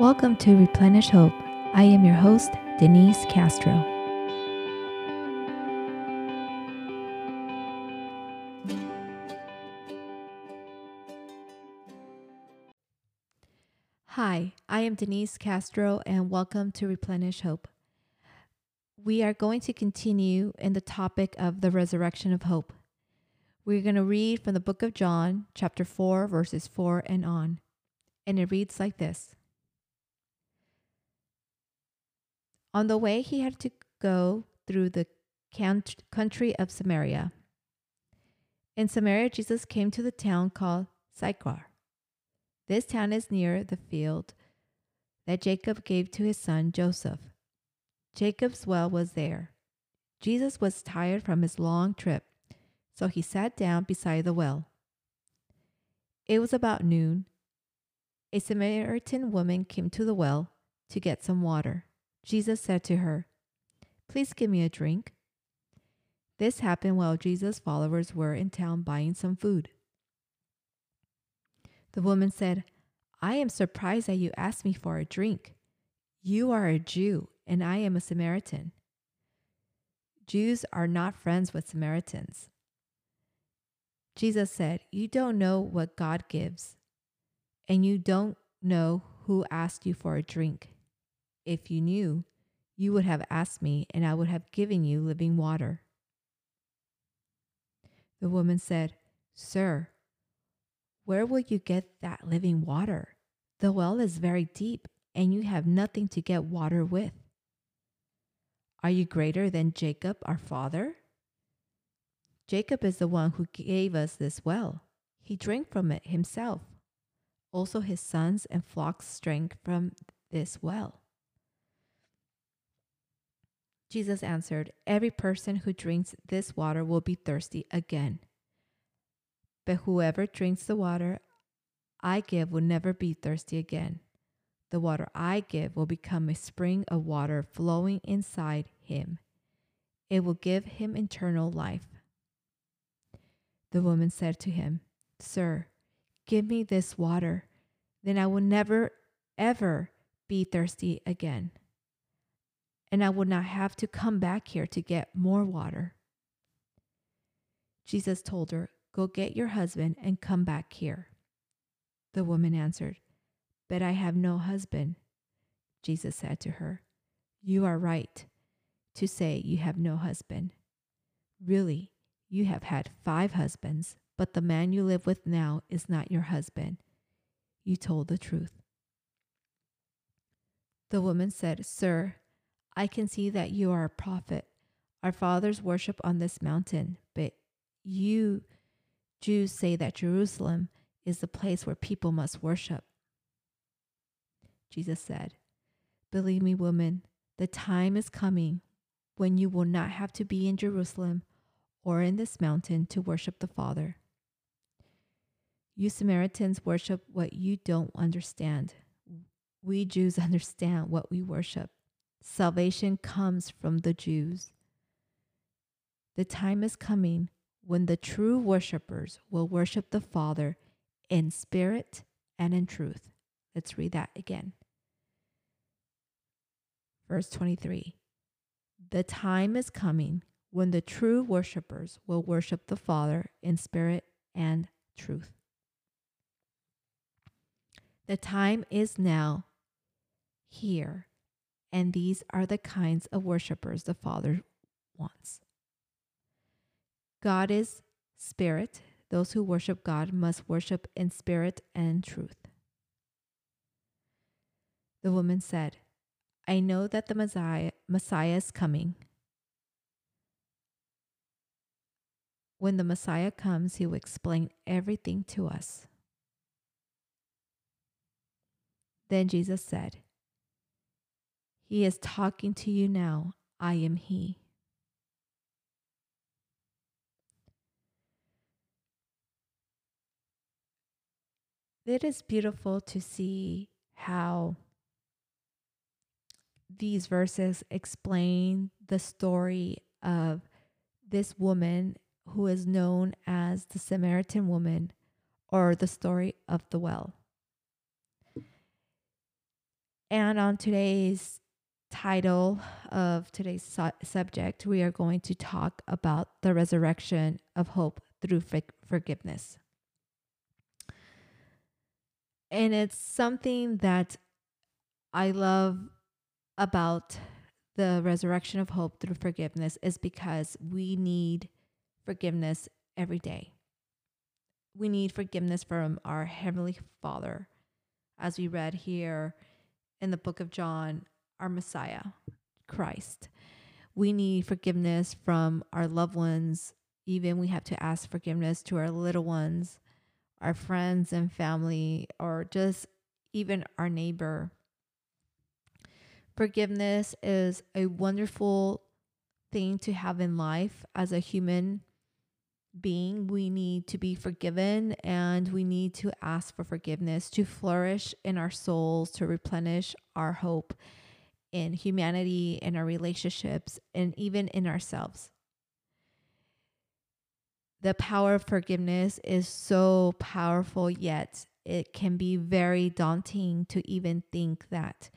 Welcome to Replenish Hope. I am your host, Denise Castro. Hi, I am Denise Castro, and welcome to Replenish Hope. We are going to continue in the topic of the resurrection of hope. We're going to read from the book of John, chapter 4, verses 4 and on. And it reads like this On the way, he had to go through the country of Samaria. In Samaria, Jesus came to the town called Sychar. This town is near the field that Jacob gave to his son Joseph. Jacob's well was there. Jesus was tired from his long trip, so he sat down beside the well. It was about noon. A Samaritan woman came to the well to get some water. Jesus said to her, Please give me a drink. This happened while Jesus' followers were in town buying some food. The woman said, I am surprised that you asked me for a drink. You are a Jew, and I am a Samaritan. Jews are not friends with Samaritans. Jesus said, You don't know what God gives, and you don't know who asked you for a drink. If you knew, you would have asked me, and I would have given you living water. The woman said, Sir, where will you get that living water? The well is very deep, and you have nothing to get water with. Are you greater than Jacob, our father? Jacob is the one who gave us this well. He drank from it himself. Also, his sons and flocks drank from this well. Jesus answered, Every person who drinks this water will be thirsty again. But whoever drinks the water I give will never be thirsty again. The water I give will become a spring of water flowing inside him. It will give him eternal life. The woman said to him, Sir, give me this water, then I will never, ever be thirsty again and I would not have to come back here to get more water. Jesus told her, Go get your husband and come back here. The woman answered, But I have no husband. Jesus said to her, You are right to say you have no husband. Really, you have had five husbands, but the man you live with now is not your husband. You told the truth. The woman said, Sir, I can see that you are a prophet. Our fathers worship on this mountain, but you Jews say that Jerusalem is the place where people must worship. Jesus said, Believe me, woman, the time is coming when you will not have to be in Jerusalem or in this mountain to worship the Father. You Samaritans worship what you don't understand. We Jews understand what we worship. Salvation comes from the Jews. The time is coming when the true worshippers will worship the Father in spirit and in truth. Let's read that again. Verse 23 The time is coming when the true worshippers will worship the Father in spirit and truth. The time is now here and these are the kinds of worshipers the Father wants. God is spirit. Those who worship God must worship in spirit and truth. The woman said, I know that the Messiah, Messiah is coming. When the Messiah comes, he will explain everything to us. Then Jesus said, he is talking to you now. I am He. It is beautiful to see how these verses explain the story of this woman who is known as the Samaritan woman or the story of the well. And on today's title of today's su- subject, we are going to talk about the resurrection of hope through for- forgiveness. And it's something that I love about the resurrection of hope through forgiveness is because we need forgiveness every day. We need forgiveness from our Heavenly Father, as we read here in the book of John, our Messiah, Christ. We need forgiveness from our loved ones. Even we have to ask forgiveness to our little ones, our friends and family, or just even our neighbor. Forgiveness is a wonderful thing to have in life as a human being. We need to be forgiven and we need to ask for forgiveness to flourish in our souls, to replenish our hope in humanity, in our relationships, and even in ourselves. The power of forgiveness is so powerful, yet it can be very daunting to even think that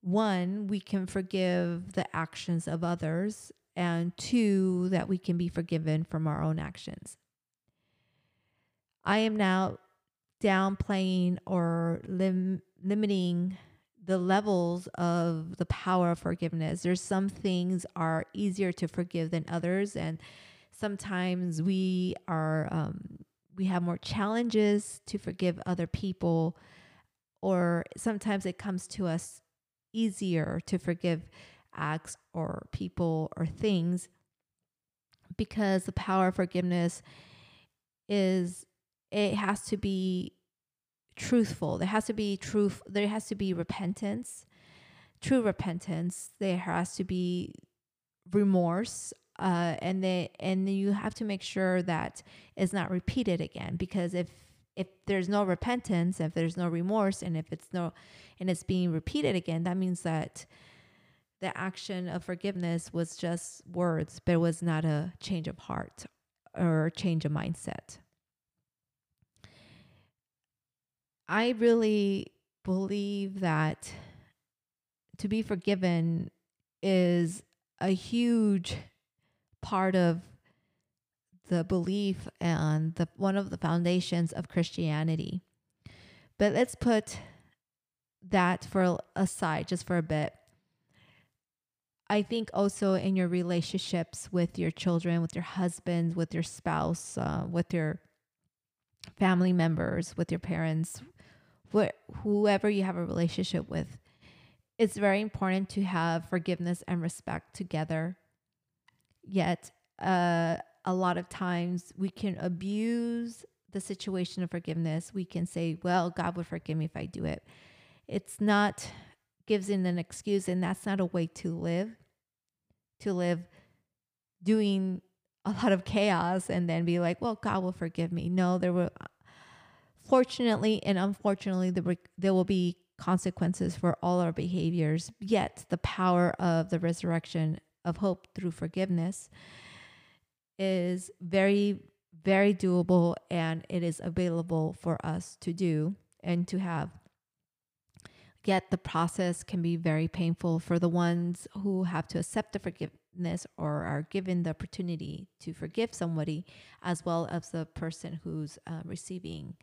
one, we can forgive the actions of others, and two, that we can be forgiven from our own actions. I am now downplaying or lim- limiting the levels of the power of forgiveness. There's some things are easier to forgive than others, and sometimes we are um, we have more challenges to forgive other people, or sometimes it comes to us easier to forgive acts or people or things because the power of forgiveness is it has to be truthful there has to be truth there has to be repentance true repentance there has to be remorse uh, and they and you have to make sure that it's not repeated again because if if there's no repentance if there's no remorse and if it's no and it's being repeated again, that means that the action of forgiveness was just words, but it was not a change of heart or change of mindset. I really believe that to be forgiven is a huge part of the belief and the one of the foundations of Christianity. But let's put that for aside just for a bit. I think also in your relationships with your children, with your husband, with your spouse, uh, with your family members, with your parents, wh- whoever you have a relationship with, it's very important to have forgiveness and respect together. Yet, uh, a lot of times we can abuse the situation of forgiveness. We can say, well, God would forgive me if I do it it's not gives in an excuse and that's not a way to live to live doing a lot of chaos and then be like well god will forgive me no there were fortunately and unfortunately there, there will be consequences for all our behaviors yet the power of the resurrection of hope through forgiveness is very very doable and it is available for us to do and to have. Yet the process can be very painful for the ones who have to accept the forgiveness or are given the opportunity to forgive somebody, as well as the person who's uh, receiving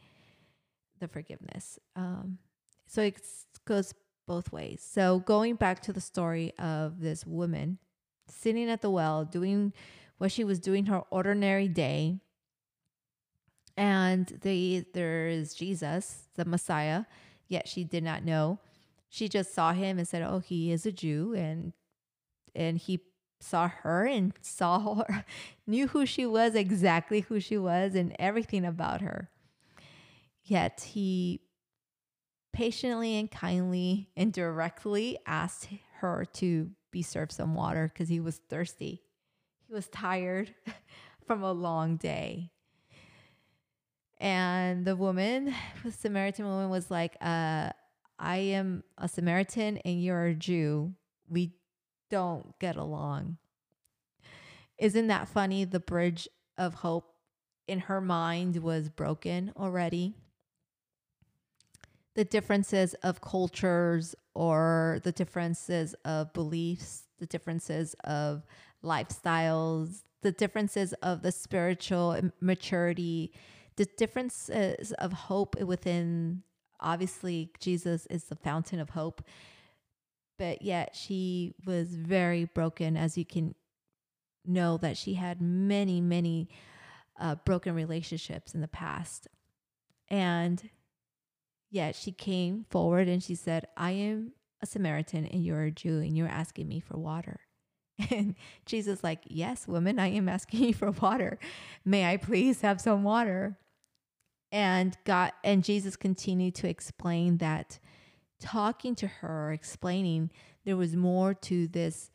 the forgiveness. Um, so it goes both ways. So going back to the story of this woman sitting at the well, doing what she was doing her ordinary day, and the, there is Jesus, the Messiah, yet she did not know she just saw him and said, "Oh, he is a Jew," and and he saw her and saw her, knew who she was, exactly who she was, and everything about her. Yet he patiently and kindly and directly asked her to be served some water because he was thirsty. He was tired from a long day. And the woman, the Samaritan woman, was like, uh, I am a Samaritan and you're a Jew. We don't get along. Isn't that funny? The bridge of hope in her mind was broken already. The differences of cultures or the differences of beliefs, the differences of lifestyles, the differences of the spiritual maturity, the differences of hope within obviously Jesus is the fountain of hope. But yet she was very broken, as you can know that she had many, many uh, broken relationships in the past. And yet she came forward and she said, I am a Samaritan and you're a Jew and you're asking me for water. And Jesus like, "Yes, woman, I am asking you for water. May I please have some water?" And God and Jesus continued to explain that talking to her, explaining there was more to this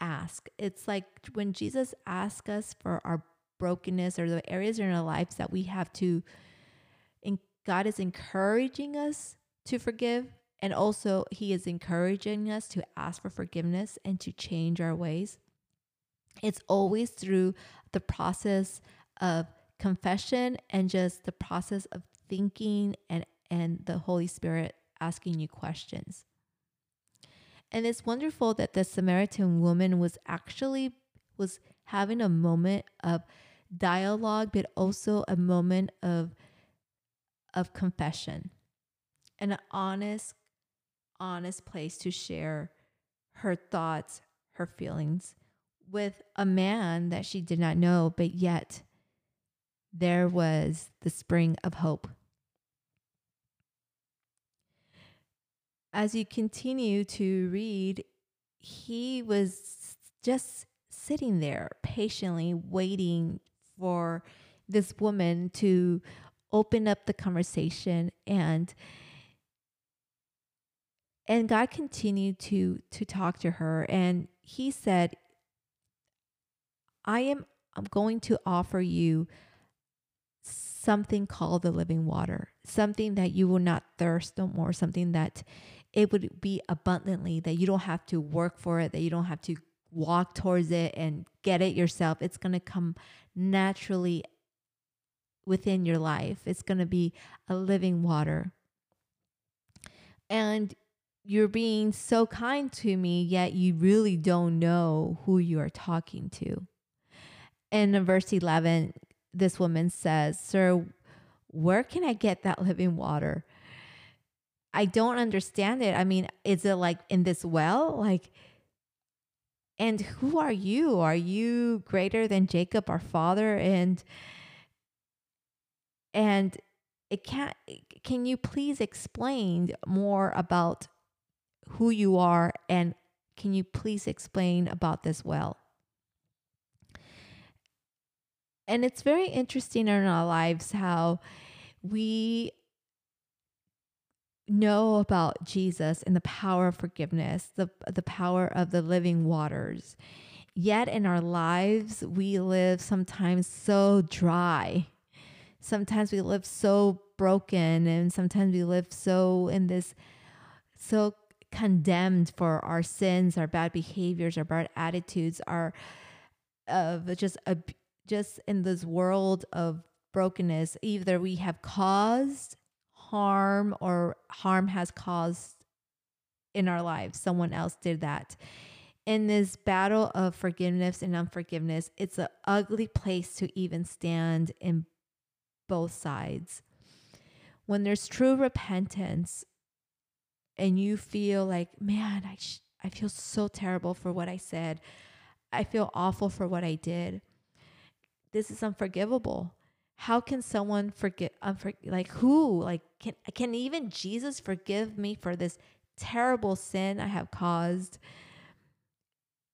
ask. It's like when Jesus asks us for our brokenness or the areas in our lives that we have to God is encouraging us to forgive and also, He is encouraging us to ask for forgiveness and to change our ways. It's always through the process of confession and just the process of thinking and, and the Holy Spirit asking you questions. And it's wonderful that the Samaritan woman was actually was having a moment of dialogue, but also a moment of of confession, an honest honest place to share her thoughts, her feelings with a man that she did not know, but yet there was the spring of hope. As you continue to read, he was just sitting there patiently waiting for this woman to open up the conversation and and God continued to to talk to her and he said I am I'm going to offer you something called the living water, something that you will not thirst no more, something that it would be abundantly, that you don't have to work for it, that you don't have to walk towards it and get it yourself. It's going to come naturally within your life. It's going to be a living water. And you're being so kind to me, yet you really don't know who you are talking to. And in verse 11, this woman says, Sir, where can I get that living water? I don't understand it. I mean, is it like in this well? Like, and who are you? Are you greater than Jacob, our father? And, and, it can't can you please explain more about who you are and can you please explain about this well? And it's very interesting in our lives how we know about Jesus and the power of forgiveness, the, the power of the living waters. Yet in our lives, we live sometimes so dry. Sometimes we live so broken, and sometimes we live so in this so condemned for our sins, our bad behaviors, our bad attitudes, our of uh, just a, just in this world of brokenness. Either we have caused harm or harm has caused in our lives. Someone else did that. In this battle of forgiveness and unforgiveness, it's an ugly place to even stand in both sides. When there's true repentance, and you feel like, man, I, sh- I feel so terrible for what I said. I feel awful for what I did. This is unforgivable. How can someone forget? Unfor- like who? Like can can even Jesus forgive me for this terrible sin I have caused?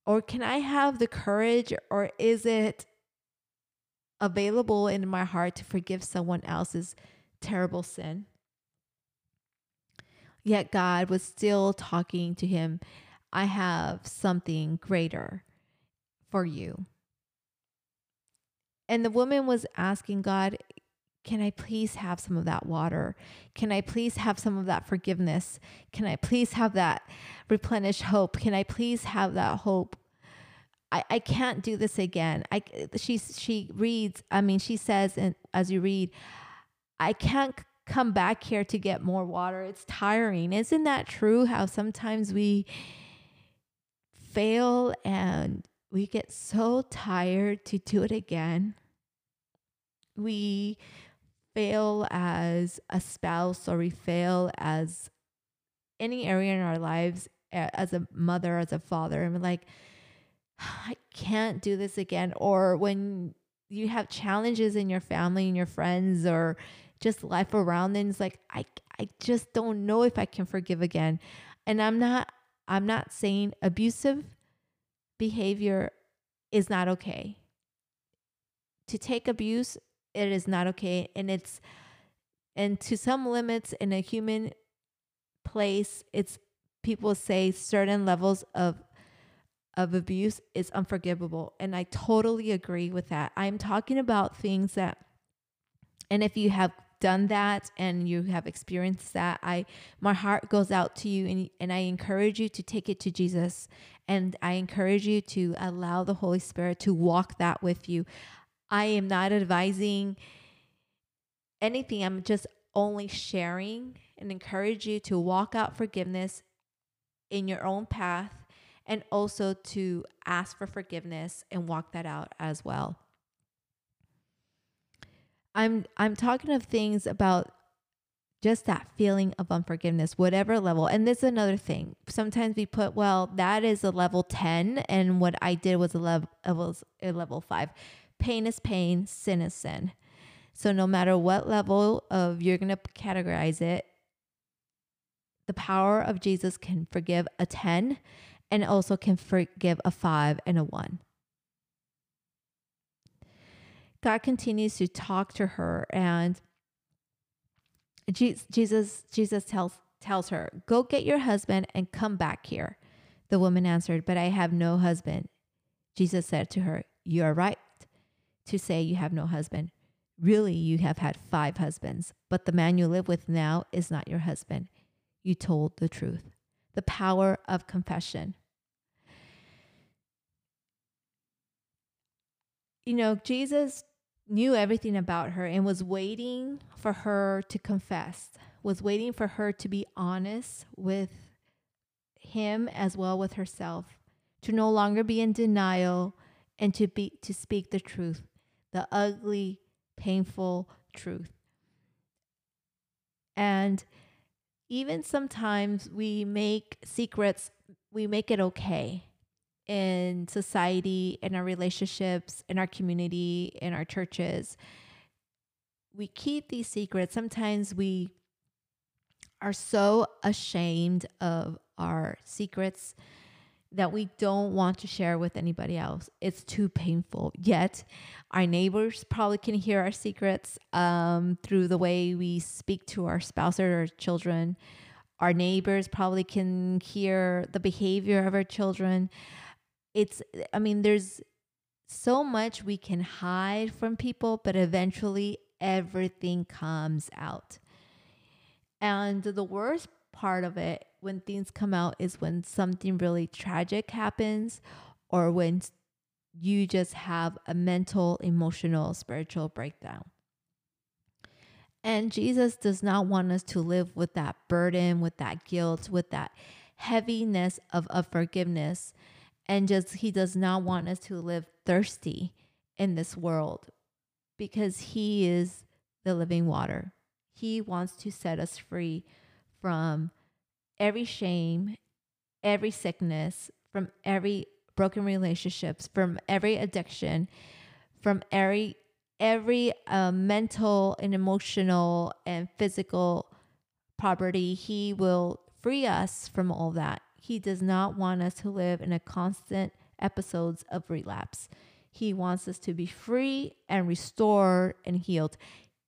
Or can I have the courage, or is it available in my heart to forgive someone else's terrible sin? Yet God was still talking to him. I have something greater for you. And the woman was asking God, Can I please have some of that water? Can I please have some of that forgiveness? Can I please have that replenished hope? Can I please have that hope? I, I can't do this again. I she she reads, I mean, she says and as you read, I can't come back here to get more water. It's tiring. Isn't that true? How sometimes we fail and we get so tired to do it again. We fail as a spouse or we fail as any area in our lives as a mother, as a father, and like, I can't do this again. Or when you have challenges in your family and your friends or just life around them, it's like, I, I just don't know if I can forgive again. And I'm not, I'm not saying abusive behavior is not okay. To take abuse, it is not okay. And it's, and to some limits in a human place, it's people say certain levels of of abuse is unforgivable and I totally agree with that. I'm talking about things that and if you have done that and you have experienced that, I my heart goes out to you and and I encourage you to take it to Jesus and I encourage you to allow the Holy Spirit to walk that with you. I am not advising anything. I'm just only sharing and encourage you to walk out forgiveness in your own path and also to ask for forgiveness and walk that out as well. I'm I'm talking of things about just that feeling of unforgiveness, whatever level. And this is another thing. Sometimes we put, well, that is a level 10, and what I did was a level was a level five. Pain is pain, sin is sin. So no matter what level of you're gonna categorize it, the power of Jesus can forgive a 10 and also can forgive a 5 and a 1. God continues to talk to her and Jesus Jesus tells tells her, "Go get your husband and come back here." The woman answered, "But I have no husband." Jesus said to her, "You are right to say you have no husband. Really, you have had 5 husbands, but the man you live with now is not your husband you told the truth. The power of confession. You know, Jesus knew everything about her and was waiting for her to confess, was waiting for her to be honest with him as well with herself, to no longer be in denial and to be to speak the truth, the ugly, painful truth. And even sometimes we make secrets, we make it okay in society, in our relationships, in our community, in our churches. We keep these secrets. Sometimes we are so ashamed of our secrets that we don't want to share with anybody else. It's too painful. Yet, our neighbors probably can hear our secrets um, through the way we speak to our spouse or our children. Our neighbors probably can hear the behavior of our children. It's, I mean, there's so much we can hide from people, but eventually everything comes out. And the worst part of it when things come out is when something really tragic happens or when you just have a mental, emotional, spiritual breakdown. And Jesus does not want us to live with that burden, with that guilt, with that heaviness of, of forgiveness. And just, He does not want us to live thirsty in this world because He is the living water. He wants to set us free from every shame, every sickness, from every broken relationships, from every addiction, from every every uh, mental and emotional and physical poverty. He will free us from all that. He does not want us to live in a constant episodes of relapse. He wants us to be free and restored and healed.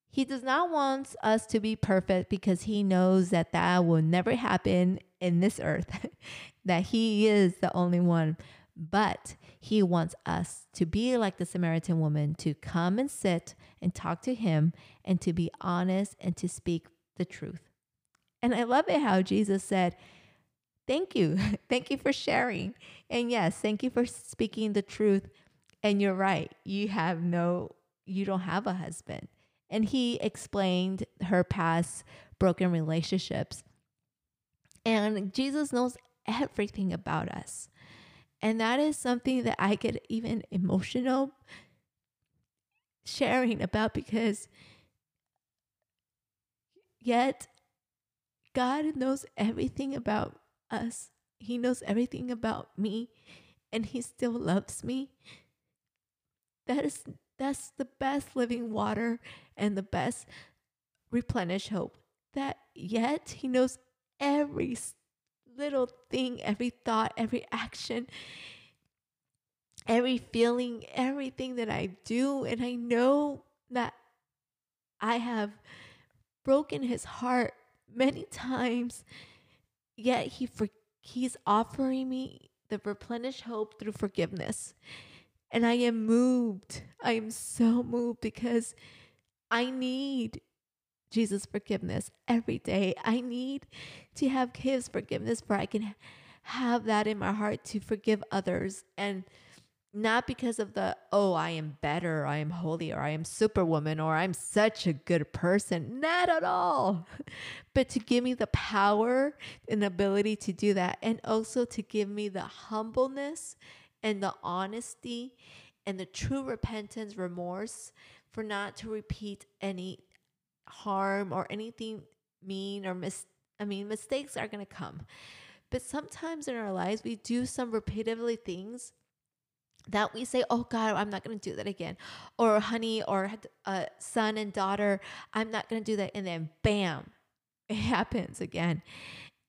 He does not want us to be perfect because he knows that that will never happen in this earth, that he is the only one. But he wants us to be like the Samaritan woman, to come and sit and talk to him and to be honest and to speak the truth. And I love it how Jesus said, Thank you. thank you for sharing. And yes, thank you for speaking the truth. And you're right. You have no, you don't have a husband And he explained her past broken relationships. And Jesus knows everything about us. And that is something that I get even emotional sharing about because yet God knows everything about us. He knows everything about me and he still loves me. That is that's the best living water and the best replenish hope. That yet he knows every little thing, every thought, every action, every feeling, everything that I do. And I know that I have broken his heart many times, yet he for, he's offering me the replenished hope through forgiveness. And I am moved. I am so moved because I need Jesus' forgiveness every day. I need to have His forgiveness for I can have that in my heart to forgive others and not because of the oh i am better i am holy or i am superwoman or i'm such a good person not at all but to give me the power and ability to do that and also to give me the humbleness and the honesty and the true repentance remorse for not to repeat any harm or anything mean or mis I mean mistakes are going to come. But sometimes in our lives we do some repetitively things that we say, "Oh God, I'm not going to do that again," or "Honey," or uh, "Son and daughter, I'm not going to do that," and then bam, it happens again.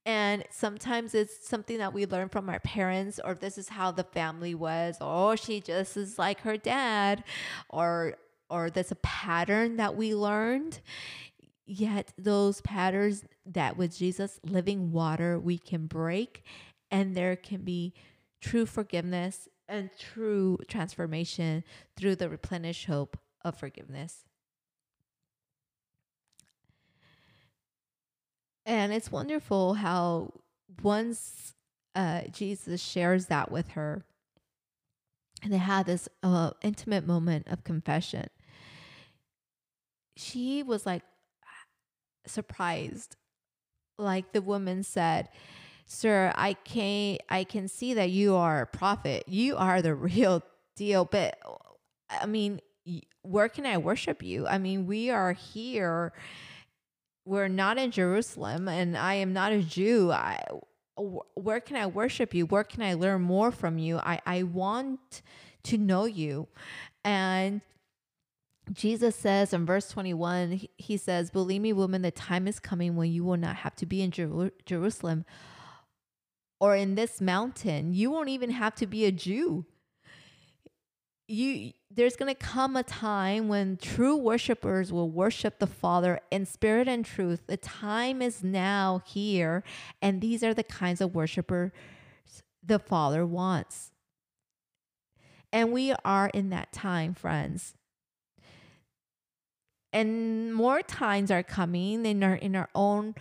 And sometimes it's something that we learn from our parents, or this is how the family was. Oh, she just is like her dad, or or there's a pattern that we learned. Yet those patterns that with Jesus living water we can break and there can be true forgiveness and true transformation through the replenished hope of forgiveness. And it's wonderful how once uh, Jesus shares that with her, and they had this uh, intimate moment of confession, she was like surprised. Like the woman said, Sir, I can I can see that you are a prophet. You are the real deal. But uh, I mean, where can I worship you? I mean, we are here. We're not in Jerusalem, and I am not a Jew. I, where can I worship you? Where can I learn more from you? I, I want to know you. And Jesus says in verse 21, he says, Believe me, woman, the time is coming when you will not have to be in Jer- Jerusalem or in this mountain. You won't even have to be a Jew. You there's going to come a time when true worshipers will worship the Father in spirit and truth. The time is now here, and these are the kinds of worshipers the Father wants. And we are in that time, friends and more times are coming in our in our own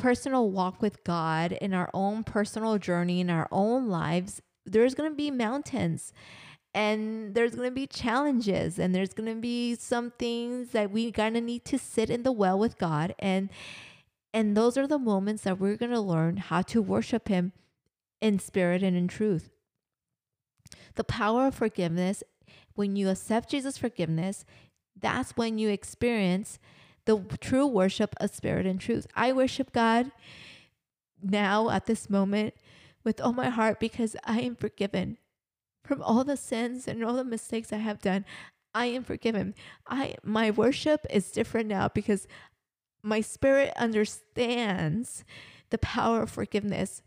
personal walk with God, in our own personal journey, in our own lives, there's going to be mountains and there's going to be challenges and there's going to be some things that we going to need to sit in the well with God and and those are the moments that we're going to learn how to worship him in spirit and in truth. The power of forgiveness when you accept Jesus' forgiveness, that's when you experience the true worship of spirit and truth. I worship God now at this moment with all my heart because I am forgiven from all the sins and all the mistakes I have done. I am forgiven. I my worship is different now because my spirit understands the power of forgiveness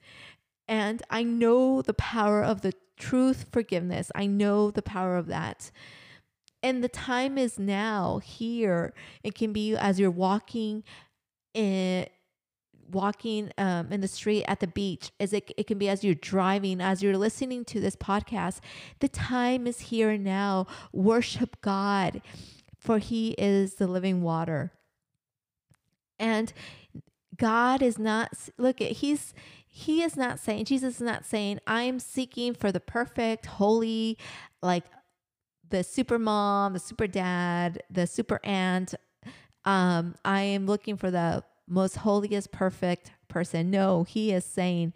and I know the power of the truth forgiveness. I know the power of that and the time is now here. It can be as you're walking in walking um, in the street at the beach as it, it can be as you're driving as you're listening to this podcast the time is here now. Worship god for he is the living water. And god is not look at he's he is not saying jesus is not saying i'm seeking for the perfect holy like the super mom, the super dad, the super aunt. Um, I am looking for the most holiest, perfect person. No, he is saying,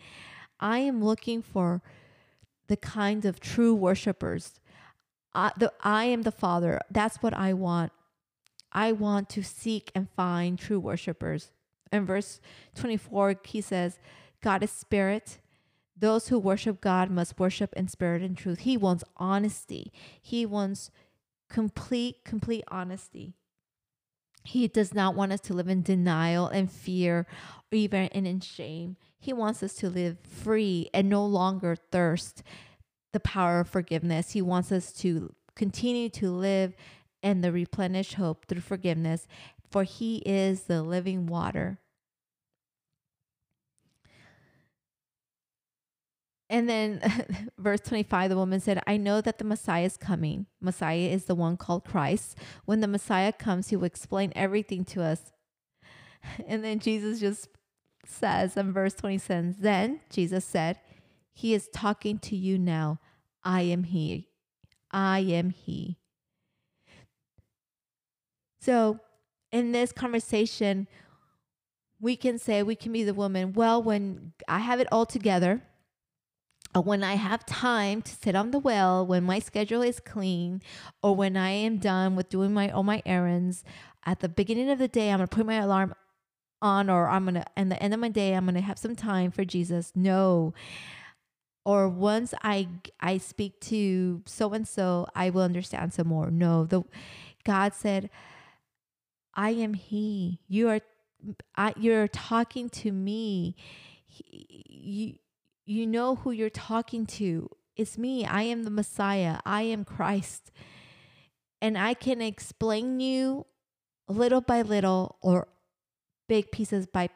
I am looking for the kind of true worshipers. I, the, I am the Father. That's what I want. I want to seek and find true worshipers. In verse 24, he says, God is spirit. Those who worship God must worship in spirit and truth. He wants honesty. He wants complete, complete honesty. He does not want us to live in denial and fear or even in shame. He wants us to live free and no longer thirst the power of forgiveness. He wants us to continue to live in the replenished hope through forgiveness, for He is the living water. And then verse 25, the woman said, I know that the Messiah is coming. Messiah is the one called Christ. When the Messiah comes, he will explain everything to us. And then Jesus just says in verse 27, Then Jesus said, He is talking to you now. I am He. I am He. So in this conversation, we can say, we can be the woman, well, when I have it all together, when I have time to sit on the well, when my schedule is clean, or when I am done with doing my all my errands, at the beginning of the day, I'm gonna put my alarm on, or I'm gonna, at the end of my day, I'm gonna have some time for Jesus. No. Or once I I speak to so and so, I will understand some more. No, the God said, I am He. You are, I, you're talking to me. He, you you know who you're talking to. It's me. I am the Messiah. I am Christ. And I can explain you little by little or big pieces by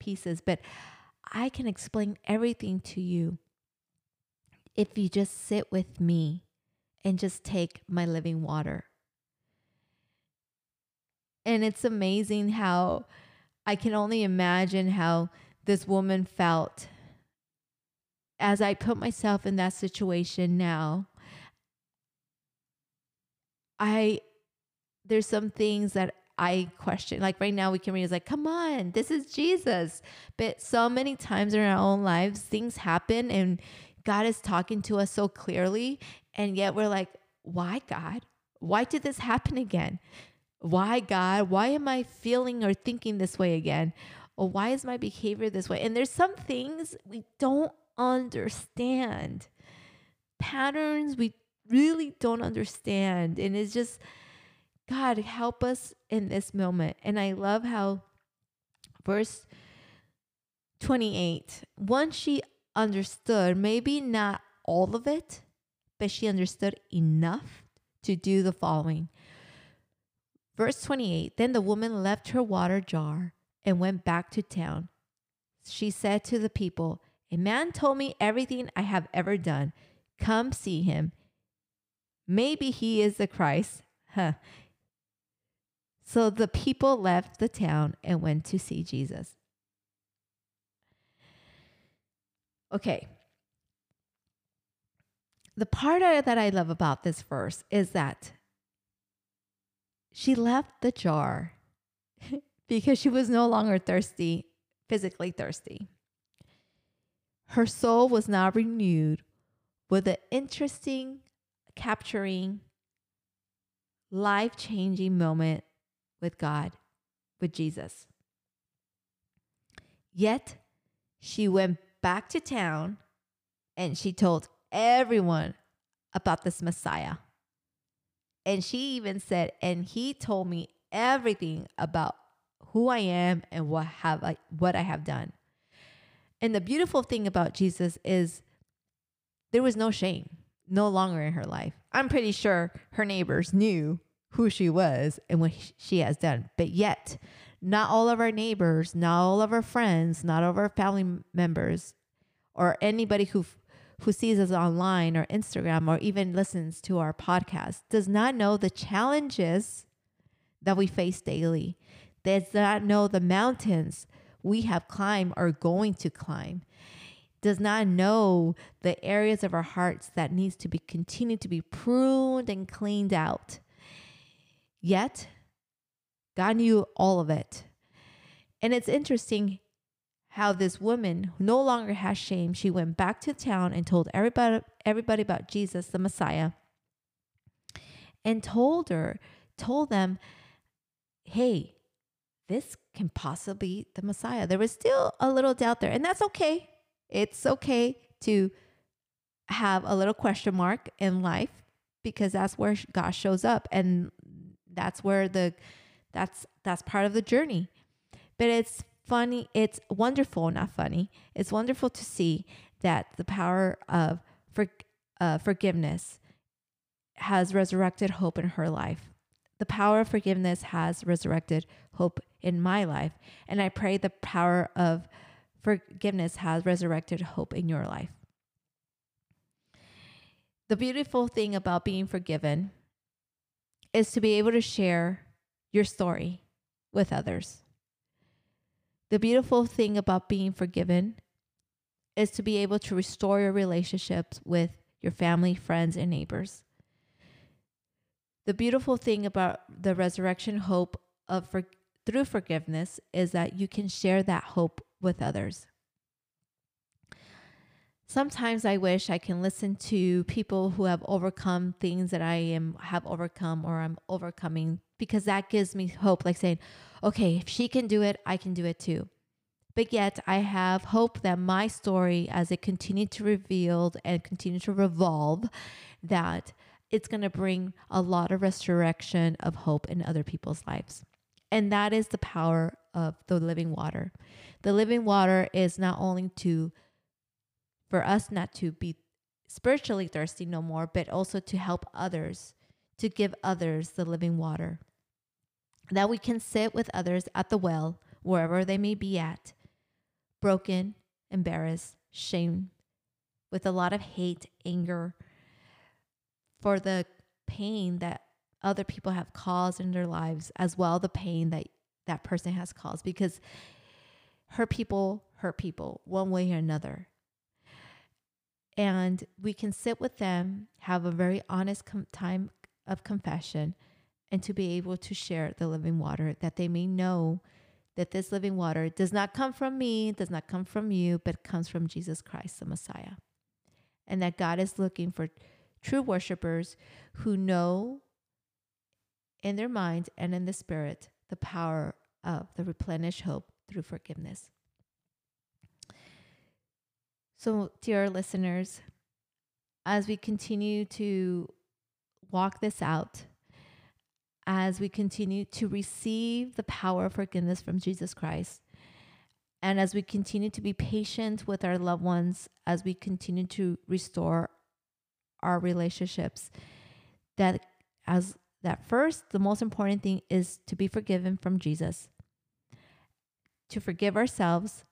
pieces, but I can explain everything to you if you just sit with me and just take my living water. And it's amazing how I can only imagine how this woman felt as I put myself in that situation now, I there's some things that I question. Like right now, we can read, it's like, come on, this is Jesus. But so many times in our own lives, things happen and God is talking to us so clearly. And yet we're like, why, God? Why did this happen again? Why, God? Why am I feeling or thinking this way again? Or why is my behavior this way? And there's some things we don't understand patterns we really don't understand. And it's just, God, help us in this moment. And I love how verse 28, once she understood, maybe not all of it, but she understood enough to do the following. Verse 28 Then the woman left her water jar and went back to town. She said to the people, a man told me everything I have ever done. Come see him. Maybe he is the Christ. Huh. So the people left the town and went to see Jesus. Okay. The part that I love about this verse is that she left the jar because she was no longer thirsty, physically thirsty her soul was now renewed with an interesting, capturing, life changing moment with God, with Jesus. Yet she went back to town and she told everyone about this Messiah. And she even said, and he told me everything about who I am and what have I what I have done. And the beautiful thing about Jesus is there was no shame, no longer in her life. I'm pretty sure her neighbors knew who she was and what she has done. But yet, not all of our neighbors, not all of our friends, not all of our family members, or anybody who who sees us online or Instagram or even listens to our podcast does not know the challenges that we face daily. Does not know the mountains we have climbed or going to climb. does not know the areas of our hearts that needs to be continued to be pruned and cleaned out. Yet, God knew all of it. And it's interesting how this woman no longer has shame, she went back to town and told everybody everybody about Jesus, the Messiah, and told her, told them, hey, this can possibly be the Messiah. There was still a little doubt there, and that's okay. It's okay to have a little question mark in life because that's where God shows up and that's where the that's that's part of the journey. But it's funny, it's wonderful, not funny. It's wonderful to see that the power of for, uh, forgiveness has resurrected hope in her life. The power of forgiveness has resurrected hope in my life. And I pray the power of forgiveness has resurrected hope in your life. The beautiful thing about being forgiven is to be able to share your story with others. The beautiful thing about being forgiven is to be able to restore your relationships with your family, friends, and neighbors. The beautiful thing about the resurrection hope of for, through forgiveness is that you can share that hope with others. Sometimes I wish I can listen to people who have overcome things that I am have overcome or I'm overcoming because that gives me hope like saying, okay, if she can do it, I can do it too. But yet I have hope that my story as it continued to reveal and continue to revolve that it's going to bring a lot of resurrection of hope in other people's lives. And that is the power of the living water. The living water is not only to for us not to be spiritually thirsty no more, but also to help others, to give others the living water. That we can sit with others at the well, wherever they may be at, broken, embarrassed, shame, with a lot of hate, anger for the pain that other people have caused in their lives, as well the pain that that person has caused, because hurt people hurt people one way or another and we can sit with them, have a very honest com- time of confession, and to be able to share the living water that they may know that this living water does not come from me, does not come from you, but comes from Jesus Christ, the Messiah. And that God is looking for true worshipers who know in their mind and in the spirit the power of the replenished hope through forgiveness. So, dear listeners, as we continue to walk this out, as we continue to receive the power of forgiveness from Jesus Christ, and as we continue to be patient with our loved ones, as we continue to restore our relationships, that as that first, the most important thing is to be forgiven from Jesus, to forgive ourselves,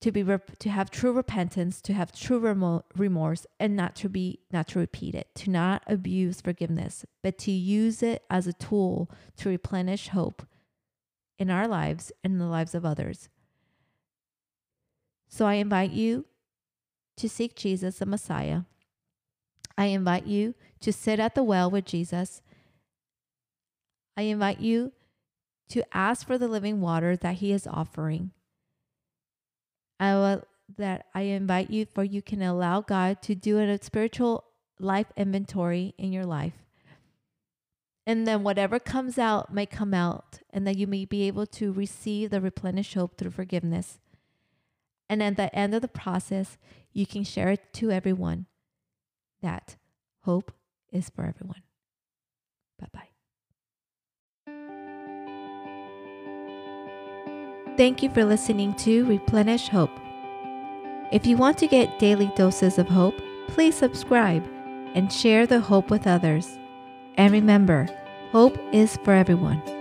to be rep- to have true repentance, to have true remo- remorse, and not to be not to repeat it, to not abuse forgiveness, but to use it as a tool to replenish hope in our lives and in the lives of others. So I invite you to seek Jesus, the Messiah. I invite you to sit at the well with Jesus. I invite you to ask for the living water that he is offering. I will that I invite you for you can allow God to do a spiritual life inventory in your life. And then whatever comes out may come out, and that you may be able to receive the replenished hope through forgiveness. And at the end of the process, you can share it to everyone that hope is for everyone. Bye bye. Thank you for listening to Replenish Hope. If you want to get daily doses of hope, please subscribe and share the hope with others. And remember, hope is for everyone.